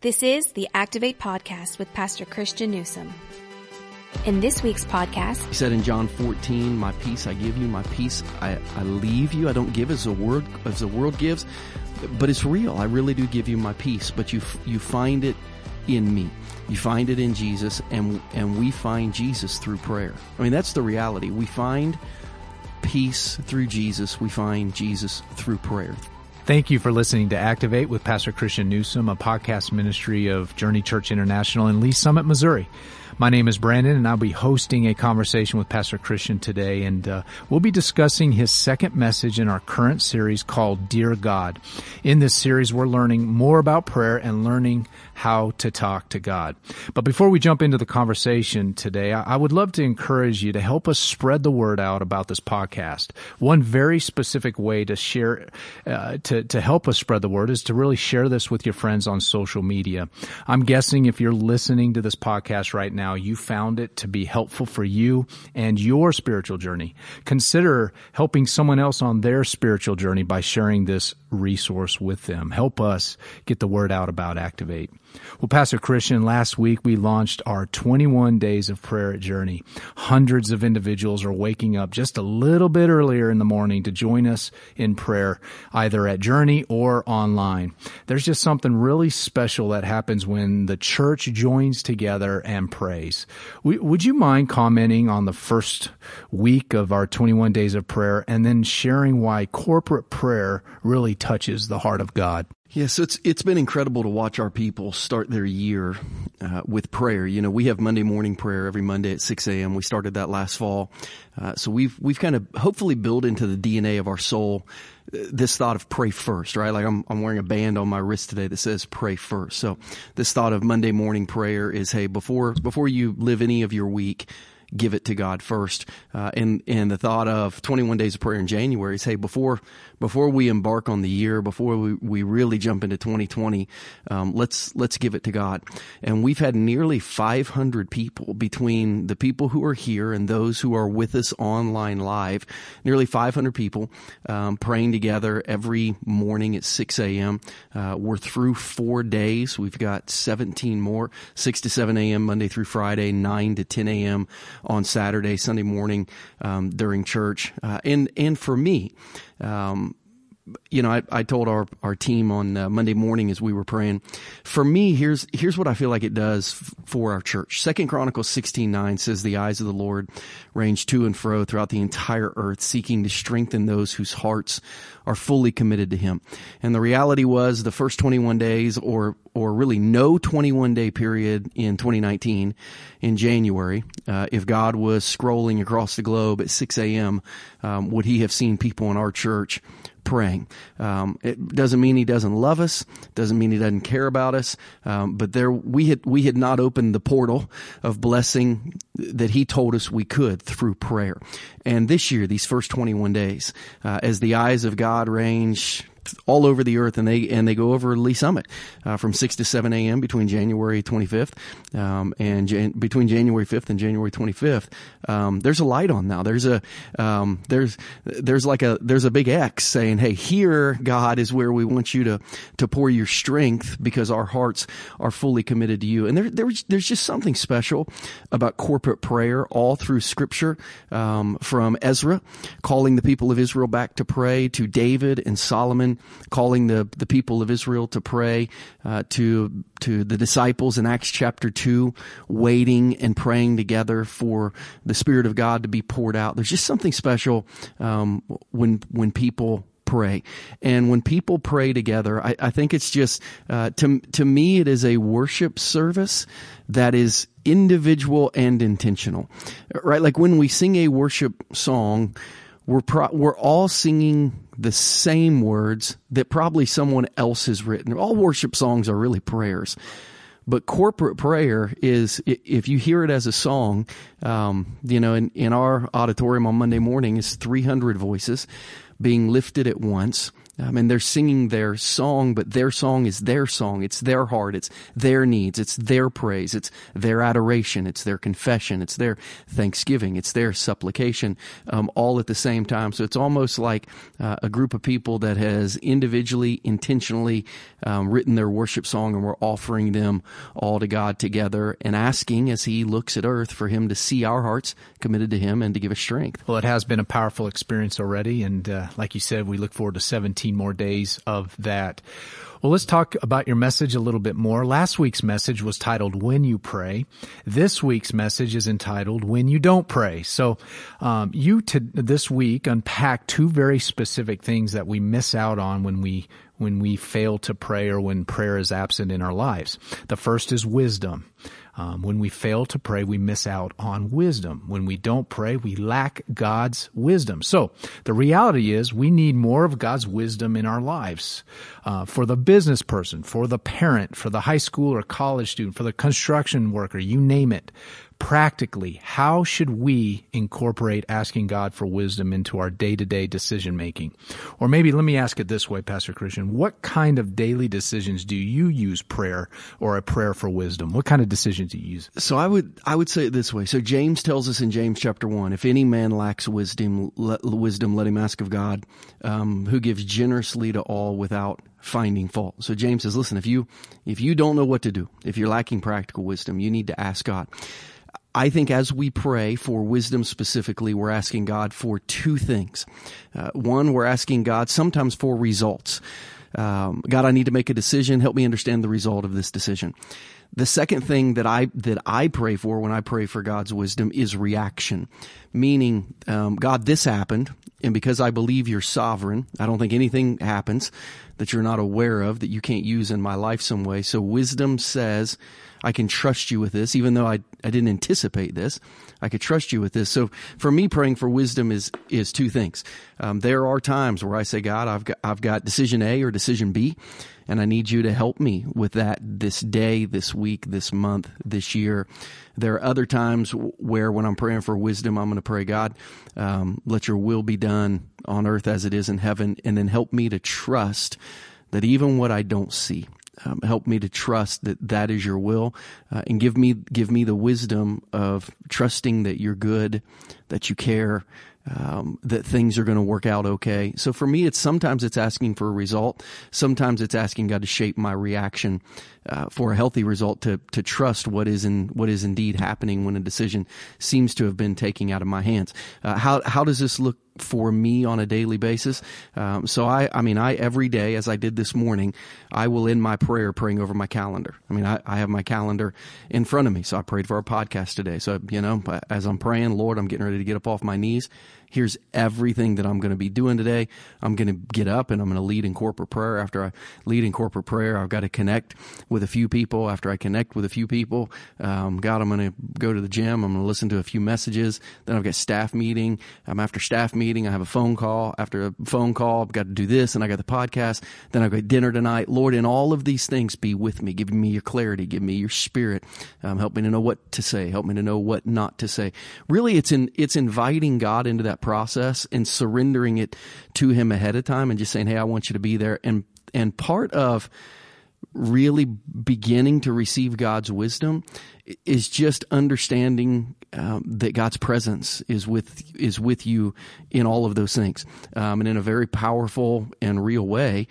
This is the Activate Podcast with Pastor Christian Newsom. In this week's podcast, He said in John 14, my peace I give you, my peace I, I leave you. I don't give as the word, as the world gives, but it's real. I really do give you my peace, but you, you find it in me. You find it in Jesus and, and we find Jesus through prayer. I mean, that's the reality. We find peace through Jesus. We find Jesus through prayer. Thank you for listening to Activate with Pastor Christian Newsom, a podcast ministry of Journey Church International in Lee's Summit, Missouri. My name is Brandon and I'll be hosting a conversation with Pastor Christian today and uh, we'll be discussing his second message in our current series called Dear God. In this series, we're learning more about prayer and learning how to talk to God. But before we jump into the conversation today, I would love to encourage you to help us spread the word out about this podcast. One very specific way to share, uh, to, to help us spread the word is to really share this with your friends on social media. I'm guessing if you're listening to this podcast right now, you found it to be helpful for you and your spiritual journey. Consider helping someone else on their spiritual journey by sharing this resource with them. Help us get the word out about Activate. Well, Pastor Christian, last week we launched our 21 days of prayer at Journey. Hundreds of individuals are waking up just a little bit earlier in the morning to join us in prayer, either at Journey or online. There's just something really special that happens when the church joins together and prays. Would you mind commenting on the first week of our 21 days of prayer and then sharing why corporate prayer really touches the heart of God? Yes, it's it's been incredible to watch our people start their year uh, with prayer. You know, we have Monday morning prayer every Monday at six a.m. We started that last fall, uh, so we've we've kind of hopefully built into the DNA of our soul uh, this thought of pray first, right? Like I'm I'm wearing a band on my wrist today that says pray first. So this thought of Monday morning prayer is, hey, before before you live any of your week give it to God first. Uh, and, and the thought of 21 days of prayer in January is, hey, before, before we embark on the year, before we, we really jump into 2020, um, let's, let's give it to God. And we've had nearly 500 people between the people who are here and those who are with us online live, nearly 500 people, um, praying together every morning at 6 a.m. Uh, we're through four days. We've got 17 more, 6 to 7 a.m. Monday through Friday, 9 to 10 a.m on Saturday, Sunday morning um, during church, uh, and and for me, um, you know, I, I told our, our team on uh, Monday morning as we were praying, for me, here's, here's what I feel like it does f- for our church. Second Chronicles 16, 9 says, the eyes of the Lord range to and fro throughout the entire earth, seeking to strengthen those whose hearts are fully committed to Him. And the reality was the first 21 days or, or really no 21 day period in 2019 in January, uh, if God was scrolling across the globe at 6 a.m., um, would He have seen people in our church praying. Um, it doesn't mean he doesn't love us. Doesn't mean he doesn't care about us. Um, but there, we had we had not opened the portal of blessing that he told us we could through prayer. And this year, these first 21 days, uh, as the eyes of God range all over the earth, and they and they go over Lee's Summit uh, from six to seven a.m. between January 25th um, and Jan- between January 5th and January 25th. Um, there's a light on now. There's a um, there's there's like a there's a big X saying, "Hey, here, God, is where we want you to to pour your strength because our hearts are fully committed to you." And there, there there's just something special about corporate prayer all through Scripture, um, from Ezra calling the people of Israel back to pray to David and Solomon calling the, the people of Israel to pray, uh, to, to the disciples in Acts chapter 2, waiting and praying together for the Spirit of God to be poured out. There's just something special, um, when, when people pray. And when people pray together, I, I think it's just, uh, to, to me, it is a worship service that is individual and intentional, right? Like when we sing a worship song, we're pro- we're all singing the same words that probably someone else has written. All worship songs are really prayers. But corporate prayer is, if you hear it as a song, um, you know, in, in our auditorium on Monday morning is 300 voices being lifted at once Um, and they're singing their song, but their song is their song. It's their heart. It's their needs. It's their praise. It's their adoration. It's their confession. It's their thanksgiving. It's their supplication, um, all at the same time. So it's almost like uh, a group of people that has individually, intentionally um, written their worship song, and we're offering them all to God together and asking as He looks at earth for Him to see our hearts committed to Him and to give us strength. Well, it has been a powerful experience already, and uh, like you said, we look forward to 17 more days of that. Well, let's talk about your message a little bit more. Last week's message was titled When You Pray. This week's message is entitled When You Don't Pray. So, um, you to this week unpack two very specific things that we miss out on when we when we fail to pray or when prayer is absent in our lives. The first is wisdom. Um, when we fail to pray, we miss out on wisdom. When we don't pray, we lack God's wisdom. So the reality is we need more of God's wisdom in our lives. Uh, for the business person, for the parent, for the high school or college student, for the construction worker, you name it practically, how should we incorporate asking God for wisdom into our day to day decision making? Or maybe let me ask it this way, Pastor Christian. What kind of daily decisions do you use prayer or a prayer for wisdom? What kind of decisions do you use? So I would, I would say it this way. So James tells us in James chapter one, if any man lacks wisdom, let, wisdom, let him ask of God, um, who gives generously to all without finding fault. So James says, listen, if you, if you don't know what to do, if you're lacking practical wisdom, you need to ask God. I think as we pray for wisdom specifically, we're asking God for two things. Uh, one, we're asking God sometimes for results. Um, God, I need to make a decision. Help me understand the result of this decision. The second thing that I that I pray for when I pray for God's wisdom is reaction, meaning, um, God, this happened, and because I believe you're sovereign, I don't think anything happens that you're not aware of that you can't use in my life some way. So wisdom says, I can trust you with this, even though I, I didn't anticipate this. I could trust you with this. So for me, praying for wisdom is, is two things. Um, there are times where I say, God, I've got, I've got decision A or decision B, and I need you to help me with that this day, this week, this month, this year. There are other times where when I'm praying for wisdom, I'm going to pray, God, um, let your will be done on earth as it is in heaven, and then help me to trust that even what I don't see, um, help me to trust that that is your will, uh, and give me give me the wisdom of trusting that you're good, that you care, um, that things are going to work out okay. So for me, it's sometimes it's asking for a result. Sometimes it's asking God to shape my reaction uh, for a healthy result to to trust what is in what is indeed happening when a decision seems to have been taken out of my hands. Uh, how how does this look for me on a daily basis. Um, so I, I mean, I every day, as I did this morning, I will end my prayer praying over my calendar. I mean, I, I have my calendar in front of me. So I prayed for our podcast today. So, you know, as I'm praying, Lord, I'm getting ready to get up off my knees here's everything that I'm going to be doing today. I'm going to get up and I'm going to lead in corporate prayer. After I lead in corporate prayer, I've got to connect with a few people. After I connect with a few people, um, God, I'm going to go to the gym. I'm going to listen to a few messages. Then I've got staff meeting. Um, after staff meeting, I have a phone call. After a phone call, I've got to do this and I got the podcast. Then I've got dinner tonight. Lord, in all of these things, be with me. Give me your clarity. Give me your spirit. Um, help me to know what to say. Help me to know what not to say. Really, it's in, it's inviting God into that process and surrendering it to him ahead of time and just saying, Hey, I want you to be there. And, and part of really beginning to receive God's wisdom is just understanding um, that God's presence is with is with you in all of those things, um, and in a very powerful and real way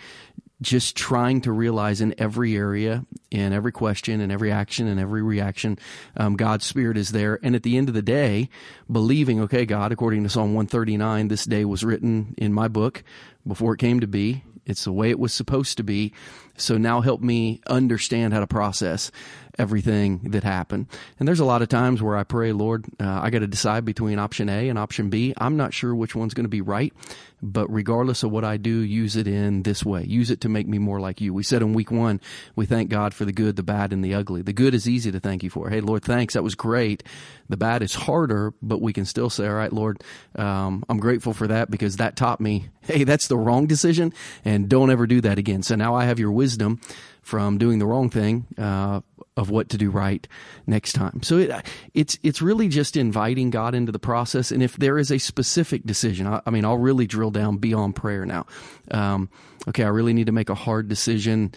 just trying to realize in every area, in every question, in every action, in every reaction, um, God's Spirit is there. And at the end of the day, believing, okay, God, according to Psalm 139, this day was written in my book before it came to be. It's the way it was supposed to be. So now help me understand how to process everything that happened. And there's a lot of times where I pray, Lord, uh, I got to decide between option A and option B. I'm not sure which one's going to be right, but regardless of what I do, use it in this way. Use it to make me more like you. We said in week one, we thank God for the good, the bad, and the ugly. The good is easy to thank you for. Hey, Lord, thanks. That was great. The bad is harder, but we can still say, all right, Lord, um, I'm grateful for that because that taught me, hey, that's the wrong decision and don't ever do that again. So now I have your wisdom from doing the wrong thing, uh, of what to do right next time. So it, it's it's really just inviting God into the process. And if there is a specific decision, I, I mean, I'll really drill down beyond prayer now. Um, okay, I really need to make a hard decision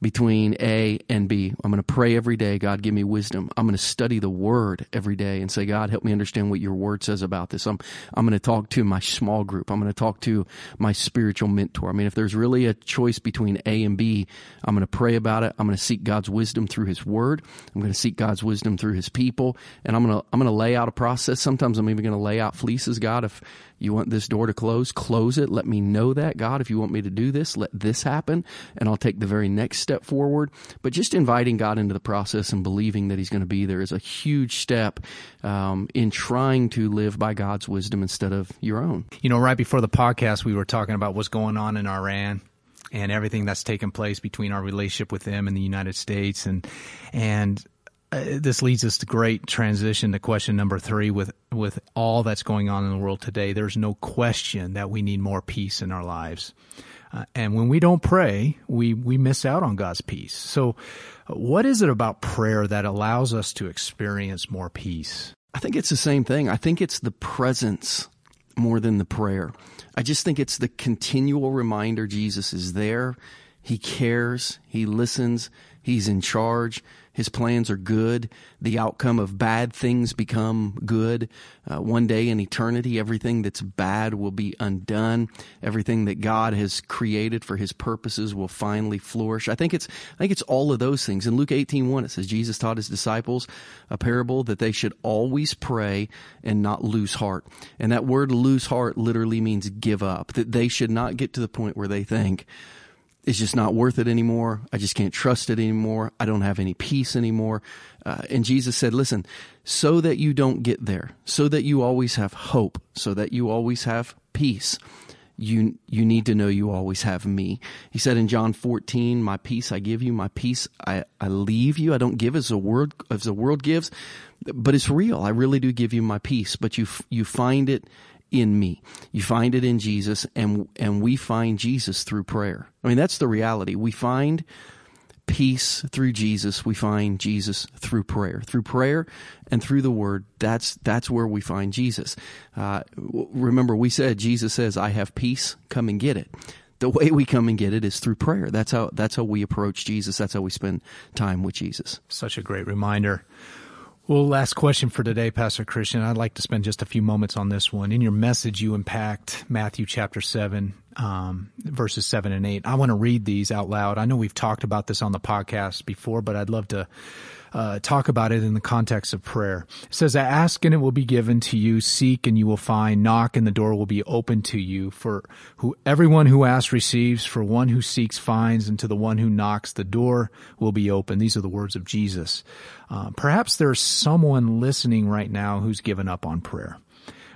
between A and B. I'm going to pray every day. God, give me wisdom. I'm going to study the word every day and say, God, help me understand what your word says about this. I'm, I'm going to talk to my small group. I'm going to talk to my spiritual mentor. I mean, if there's really a choice between A and B, I'm going to pray about it. I'm going to seek God's wisdom through his word. I'm going to seek God's wisdom through his people. And I'm going to, I'm going to lay out a process. Sometimes I'm even going to lay out fleeces. God, if, you want this door to close? Close it. Let me know that. God, if you want me to do this, let this happen and I'll take the very next step forward. But just inviting God into the process and believing that He's going to be there is a huge step um, in trying to live by God's wisdom instead of your own. You know, right before the podcast, we were talking about what's going on in Iran and everything that's taken place between our relationship with them and the United States and and uh, this leads us to great transition to question number three with with all that's going on in the world today there's no question that we need more peace in our lives uh, and when we don't pray we we miss out on god's peace. So what is it about prayer that allows us to experience more peace? I think it's the same thing. I think it's the presence more than the prayer. I just think it's the continual reminder jesus is there. He cares. He listens. He's in charge his plans are good. The outcome of bad things become good. Uh, one day in eternity, everything that's bad will be undone. Everything that God has created for his purposes will finally flourish. I think it's, I think it's all of those things. In Luke 18, 1, it says Jesus taught his disciples a parable that they should always pray and not lose heart. And that word lose heart literally means give up. That they should not get to the point where they think, it's just not worth it anymore. I just can't trust it anymore. I don't have any peace anymore. Uh, and Jesus said, listen, so that you don't get there, so that you always have hope, so that you always have peace, you, you need to know you always have me. He said in John 14, my peace I give you, my peace I, I leave you. I don't give as a word, as the world gives, but it's real. I really do give you my peace, but you, you find it in me. You find it in Jesus and and we find Jesus through prayer. I mean that's the reality. We find peace through Jesus. We find Jesus through prayer. Through prayer and through the word, that's that's where we find Jesus. Uh, remember we said Jesus says, "I have peace, come and get it." The way we come and get it is through prayer. That's how that's how we approach Jesus. That's how we spend time with Jesus. Such a great reminder. Well, last question for today, Pastor Christian. I'd like to spend just a few moments on this one. In your message, you impact Matthew chapter 7, um, verses 7 and 8. I want to read these out loud. I know we've talked about this on the podcast before, but I'd love to uh, talk about it in the context of prayer. It says, I ask and it will be given to you, seek and you will find, knock and the door will be open to you. For who, everyone who asks receives, for one who seeks finds, and to the one who knocks the door will be open. These are the words of Jesus. Uh, perhaps there's someone listening right now who's given up on prayer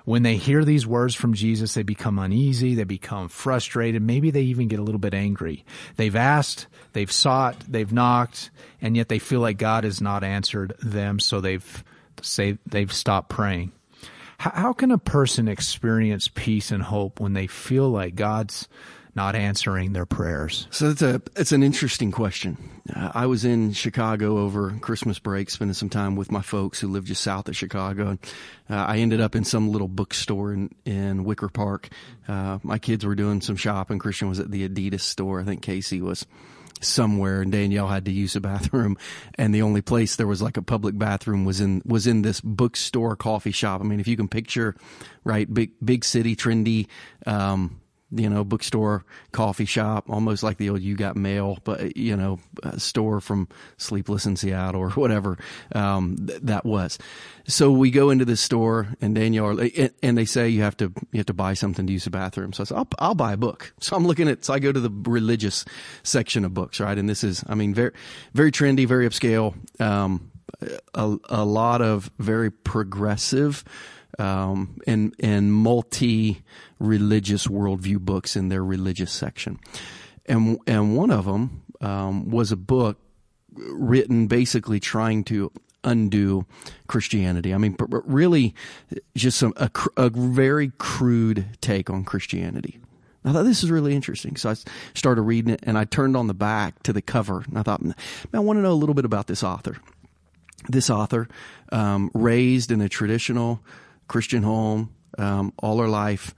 when they hear these words from Jesus, they become uneasy, they become frustrated, maybe they even get a little bit angry. They've asked, they've sought, they've knocked, and yet they feel like God has not answered them, so they've say they've stopped praying. How, how can a person experience peace and hope when they feel like God's not answering their prayers? So it's a it's an interesting question. Uh, I was in Chicago over Christmas break, spending some time with my folks who live just south of Chicago. And, uh, I ended up in some little bookstore in in Wicker Park. Uh, my kids were doing some shopping. Christian was at the Adidas store. I think Casey was somewhere and Danielle had to use a bathroom and the only place there was like a public bathroom was in was in this bookstore coffee shop. I mean if you can picture right big big city trendy um you know, bookstore, coffee shop, almost like the old You Got Mail, but you know, store from Sleepless in Seattle or whatever um, th- that was. So we go into this store, and Danielle, and they say you have to you have to buy something to use the bathroom. So I said, I'll, I'll buy a book. So I'm looking at, so I go to the religious section of books, right? And this is, I mean, very very trendy, very upscale, um, a, a lot of very progressive um, and and multi religious worldview books in their religious section, and and one of them um, was a book written basically trying to undo Christianity. I mean, really, just some a, a very crude take on Christianity I thought this is really interesting. So I started reading it and I turned on the back to the cover and I thought, man, I want to know a little bit about this author. This author, um, raised in a traditional Christian home, um, all her life,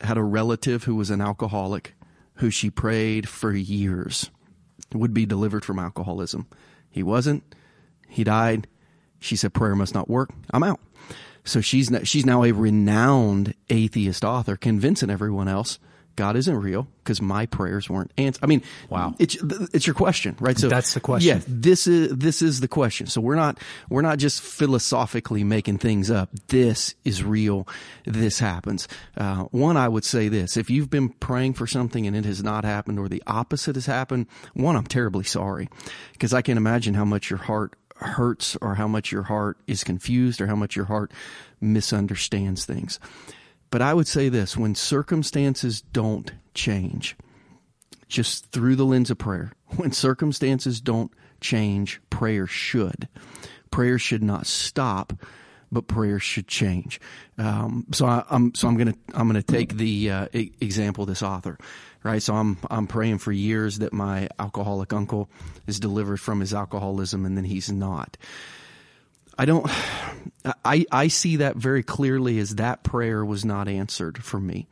had a relative who was an alcoholic who she prayed for years would be delivered from alcoholism. He wasn't. He died. She said, prayer must not work. I'm out. So she's, she's now a renowned atheist author, convincing everyone else God isn't real because my prayers weren't answered. I mean, wow, it's it's your question, right? So that's the question. Yeah, this is this is the question. So we're not we're not just philosophically making things up. This is real. This happens. Uh, one, I would say this: if you've been praying for something and it has not happened, or the opposite has happened, one, I'm terribly sorry because I can imagine how much your heart hurts, or how much your heart is confused, or how much your heart misunderstands things. But I would say this when circumstances don't change, just through the lens of prayer, when circumstances don't change, prayer should. Prayer should not stop, but prayer should change. Um, so I, am so I'm gonna I'm gonna take the uh, example of this author, right? So I'm I'm praying for years that my alcoholic uncle is delivered from his alcoholism, and then he's not. I don't, I, I see that very clearly as that prayer was not answered for me.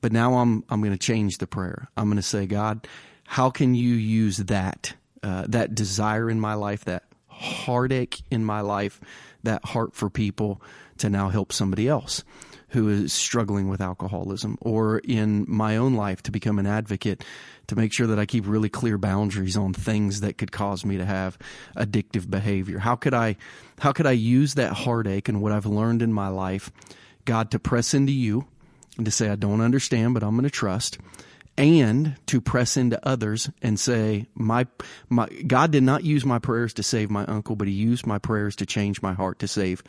But now I'm, I'm going to change the prayer. I'm going to say, God, how can you use that, uh, that desire in my life, that heartache in my life, that heart for people to now help somebody else? Who is struggling with alcoholism or in my own life to become an advocate to make sure that I keep really clear boundaries on things that could cause me to have addictive behavior. How could I how could I use that heartache and what I've learned in my life, God, to press into you and to say I don't understand, but I'm going to trust and to press into others and say my my God did not use my prayers to save my uncle, but He used my prayers to change my heart to save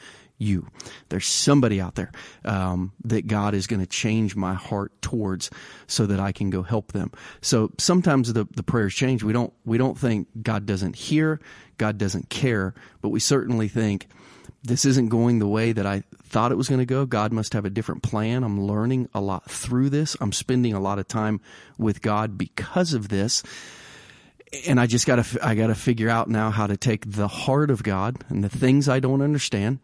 you. There's somebody out there um, that God is going to change my heart towards, so that I can go help them. So sometimes the the prayers change. We don't we don't think God doesn't hear, God doesn't care, but we certainly think this isn't going the way that I thought it was going to go. God must have a different plan. I'm learning a lot through this. I'm spending a lot of time with God because of this. And I just got to I got to figure out now how to take the heart of God and the things I don't understand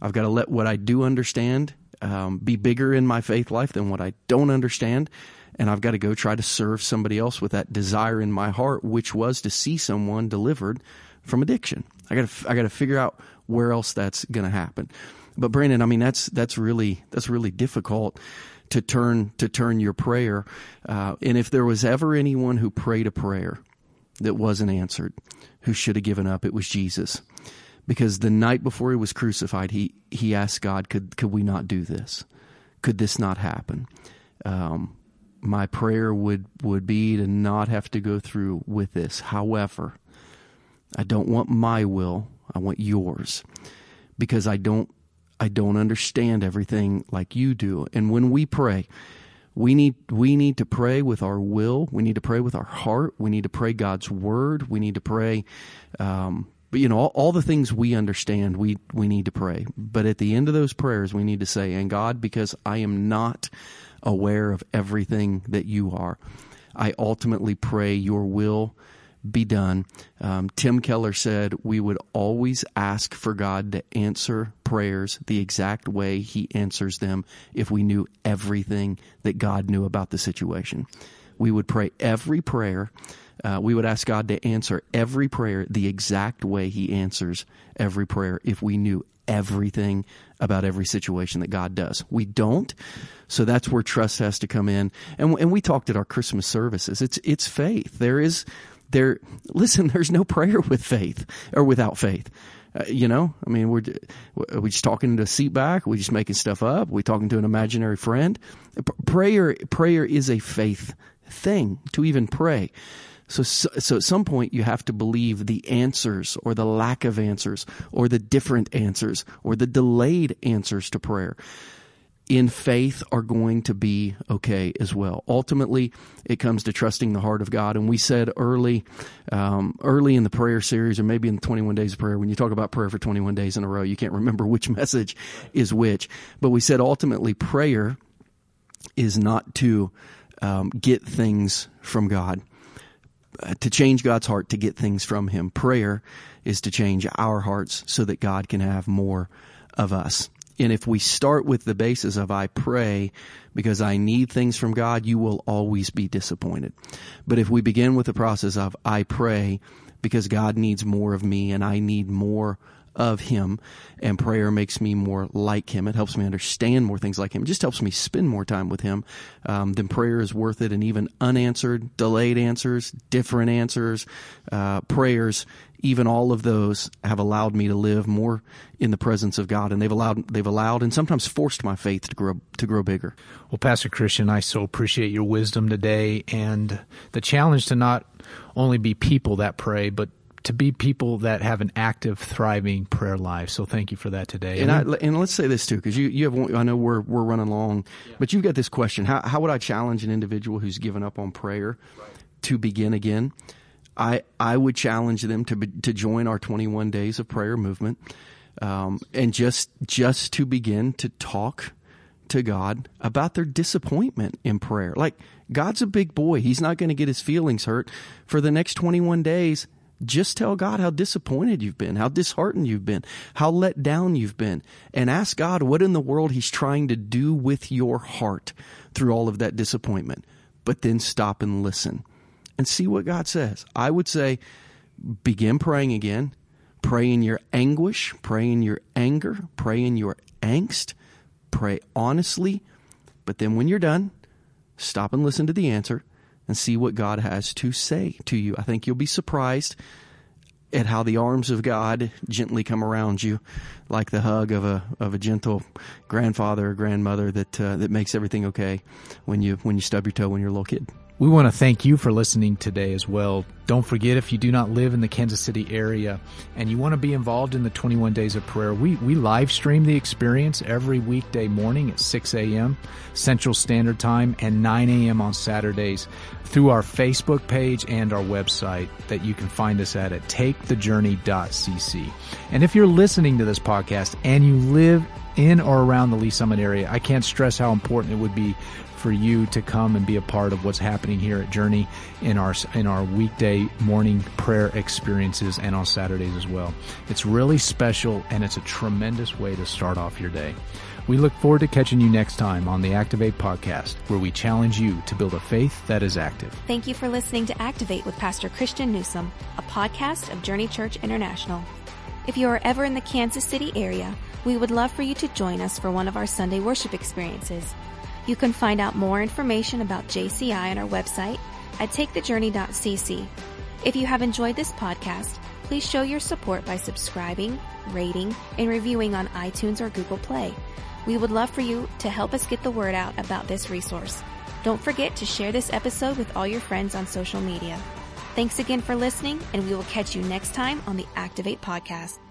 I've got to let what I do understand um, be bigger in my faith life than what I don't understand. And I've got to go try to serve somebody else with that desire in my heart, which was to see someone delivered from addiction. I got to, I got to figure out where else that's going to happen. But Brandon, I mean, that's, that's really, that's really difficult to turn, to turn your prayer. Uh, and if there was ever anyone who prayed a prayer that wasn't answered, who should have given up, it was Jesus because the night before he was crucified, he, he asked God, could, could we not do this? Could this not happen? Um, my prayer would, would be to not have to go through with this. However, I don't want my will. I want yours because I don't, I don't understand everything like you do. And when we pray, we need we need to pray with our will. We need to pray with our heart. We need to pray God's word. We need to pray um, but you know, all, all, the things we understand, we we need to pray. But at the end of those prayers, we need to say, "And God, because I am not aware of everything that you are, I ultimately pray Your will." be done. Um, Tim Keller said we would always ask for God to answer prayers the exact way He answers them if we knew everything that God knew about the situation. We would pray every prayer uh, we would ask God to answer every prayer the exact way He answers every prayer if we knew everything about every situation that God does. We don't. So that's where trust has to come in. And, and we talked at our Christmas services. It's, it's faith. There is, there, listen, there's no prayer with faith or without faith. Uh, you know, I mean, we're, we just talking to a seat back? We just making stuff up? We talking to an imaginary friend? Prayer, prayer is a faith thing to even pray. So, so, at some point you have to believe the answers or the lack of answers or the different answers or the delayed answers to prayer in faith are going to be okay as well. Ultimately, it comes to trusting the heart of God. And we said early, um, early in the prayer series, or maybe in the 21 days of prayer, when you talk about prayer for 21 days in a row, you can't remember which message is which. But we said ultimately prayer is not to um, get things from God. Uh, to change God's heart, to get things from Him. Prayer is to change our hearts so that God can have more of us. And if we start with the basis of I pray because I need things from God, you will always be disappointed. But if we begin with the process of I pray because God needs more of me and I need more of him and prayer makes me more like him. It helps me understand more things like him. It just helps me spend more time with him. Um, then prayer is worth it. And even unanswered, delayed answers, different answers, uh, prayers, even all of those have allowed me to live more in the presence of God, and they've allowed they've allowed and sometimes forced my faith to grow to grow bigger. Well, Pastor Christian, I so appreciate your wisdom today and the challenge to not only be people that pray, but to be people that have an active, thriving prayer life. So thank you for that today. And, I, and let's say this too, because you, you have, I know we're, we're running long, yeah. but you've got this question. How, how would I challenge an individual who's given up on prayer right. to begin again? I, I would challenge them to, to join our 21 days of prayer movement. Um, and just, just to begin to talk to God about their disappointment in prayer. Like, God's a big boy. He's not going to get his feelings hurt. For the next 21 days, just tell God how disappointed you've been, how disheartened you've been, how let down you've been, and ask God what in the world He's trying to do with your heart through all of that disappointment. But then stop and listen and see what God says. I would say begin praying again. Pray in your anguish, pray in your anger, pray in your angst, pray honestly. But then when you're done, stop and listen to the answer and see what God has to say to you. I think you'll be surprised at how the arms of God gently come around you, like the hug of a of a gentle grandfather or grandmother that uh, that makes everything okay when you when you stub your toe when you're a little kid. We want to thank you for listening today as well. Don't forget if you do not live in the Kansas City area and you want to be involved in the 21 days of prayer, we, we live stream the experience every weekday morning at 6 a.m. Central Standard Time and 9 a.m. on Saturdays through our Facebook page and our website that you can find us at at takethejourney.cc. And if you're listening to this podcast and you live in or around the Lee's Summit area, I can't stress how important it would be for you to come and be a part of what's happening here at Journey in our in our weekday morning prayer experiences and on Saturdays as well. It's really special and it's a tremendous way to start off your day. We look forward to catching you next time on the Activate podcast, where we challenge you to build a faith that is active. Thank you for listening to Activate with Pastor Christian Newsom, a podcast of Journey Church International. If you are ever in the Kansas City area, we would love for you to join us for one of our Sunday worship experiences. You can find out more information about JCI on our website at takethejourney.cc. If you have enjoyed this podcast, please show your support by subscribing, rating, and reviewing on iTunes or Google Play. We would love for you to help us get the word out about this resource. Don't forget to share this episode with all your friends on social media. Thanks again for listening, and we will catch you next time on the Activate Podcast.